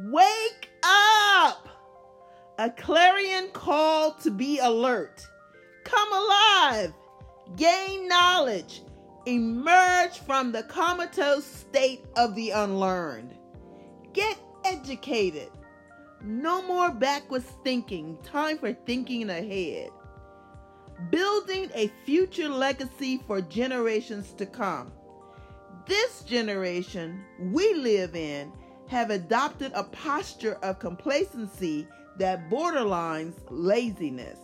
Wake up! A clarion call to be alert. Come alive. Gain knowledge. Emerge from the comatose state of the unlearned. Get educated. No more backwards thinking. Time for thinking ahead. Building a future legacy for generations to come. This generation we live in have adopted a posture of complacency that borderlines laziness.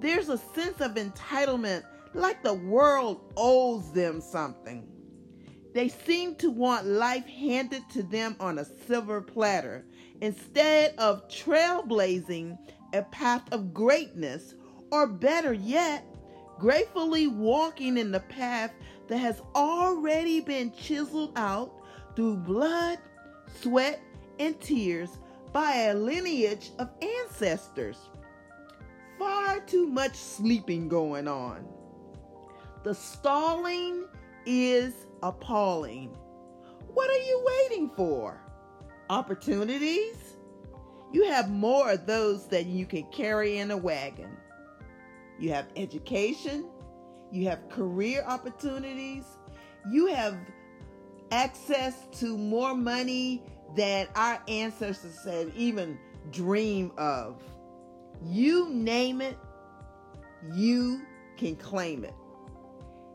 There's a sense of entitlement like the world owes them something. They seem to want life handed to them on a silver platter instead of trailblazing a path of greatness, or better yet, gratefully walking in the path that has already been chiseled out through blood, sweat, and tears by a lineage of ancestors. Far too much sleeping going on. The stalling is appalling. What are you waiting for? Opportunities? You have more of those than you can carry in a wagon. You have education, you have career opportunities, you have access to more money than our ancestors had even dream of. You name it, you can claim it.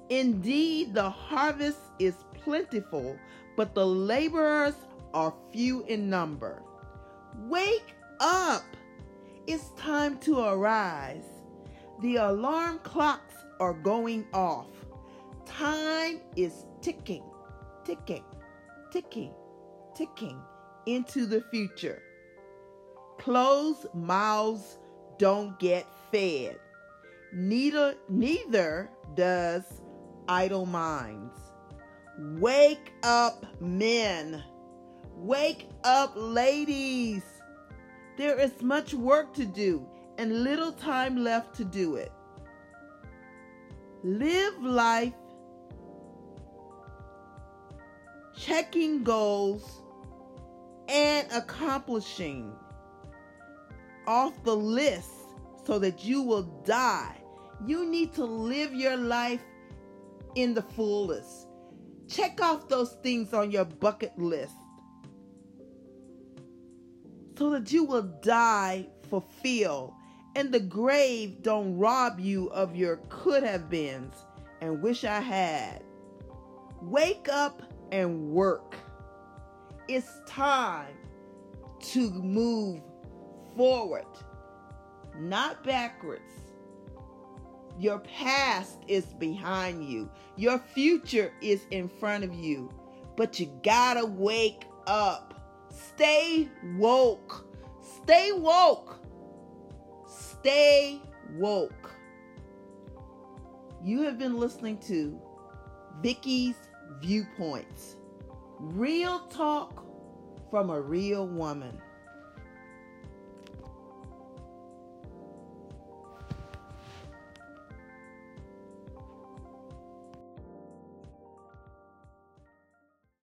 Indeed, the harvest is plentiful, but the laborers are few in number. Wake up! It's time to arise. The alarm clocks are going off. Time is ticking, ticking, ticking, ticking into the future. Closed mouths don't get fed. Neither neither does idle minds. Wake up, men. Wake up, ladies. There is much work to do and little time left to do it. Live life checking goals and accomplishing off the list so that you will die. You need to live your life in the fullest. Check off those things on your bucket list so that you will die fulfilled and the grave don't rob you of your could have beens and wish I had. Wake up and work. It's time to move forward, not backwards. Your past is behind you, your future is in front of you, but you gotta wake up. Stay woke. Stay woke. Stay woke. You have been listening to Vicky's Viewpoints. Real talk from a real woman.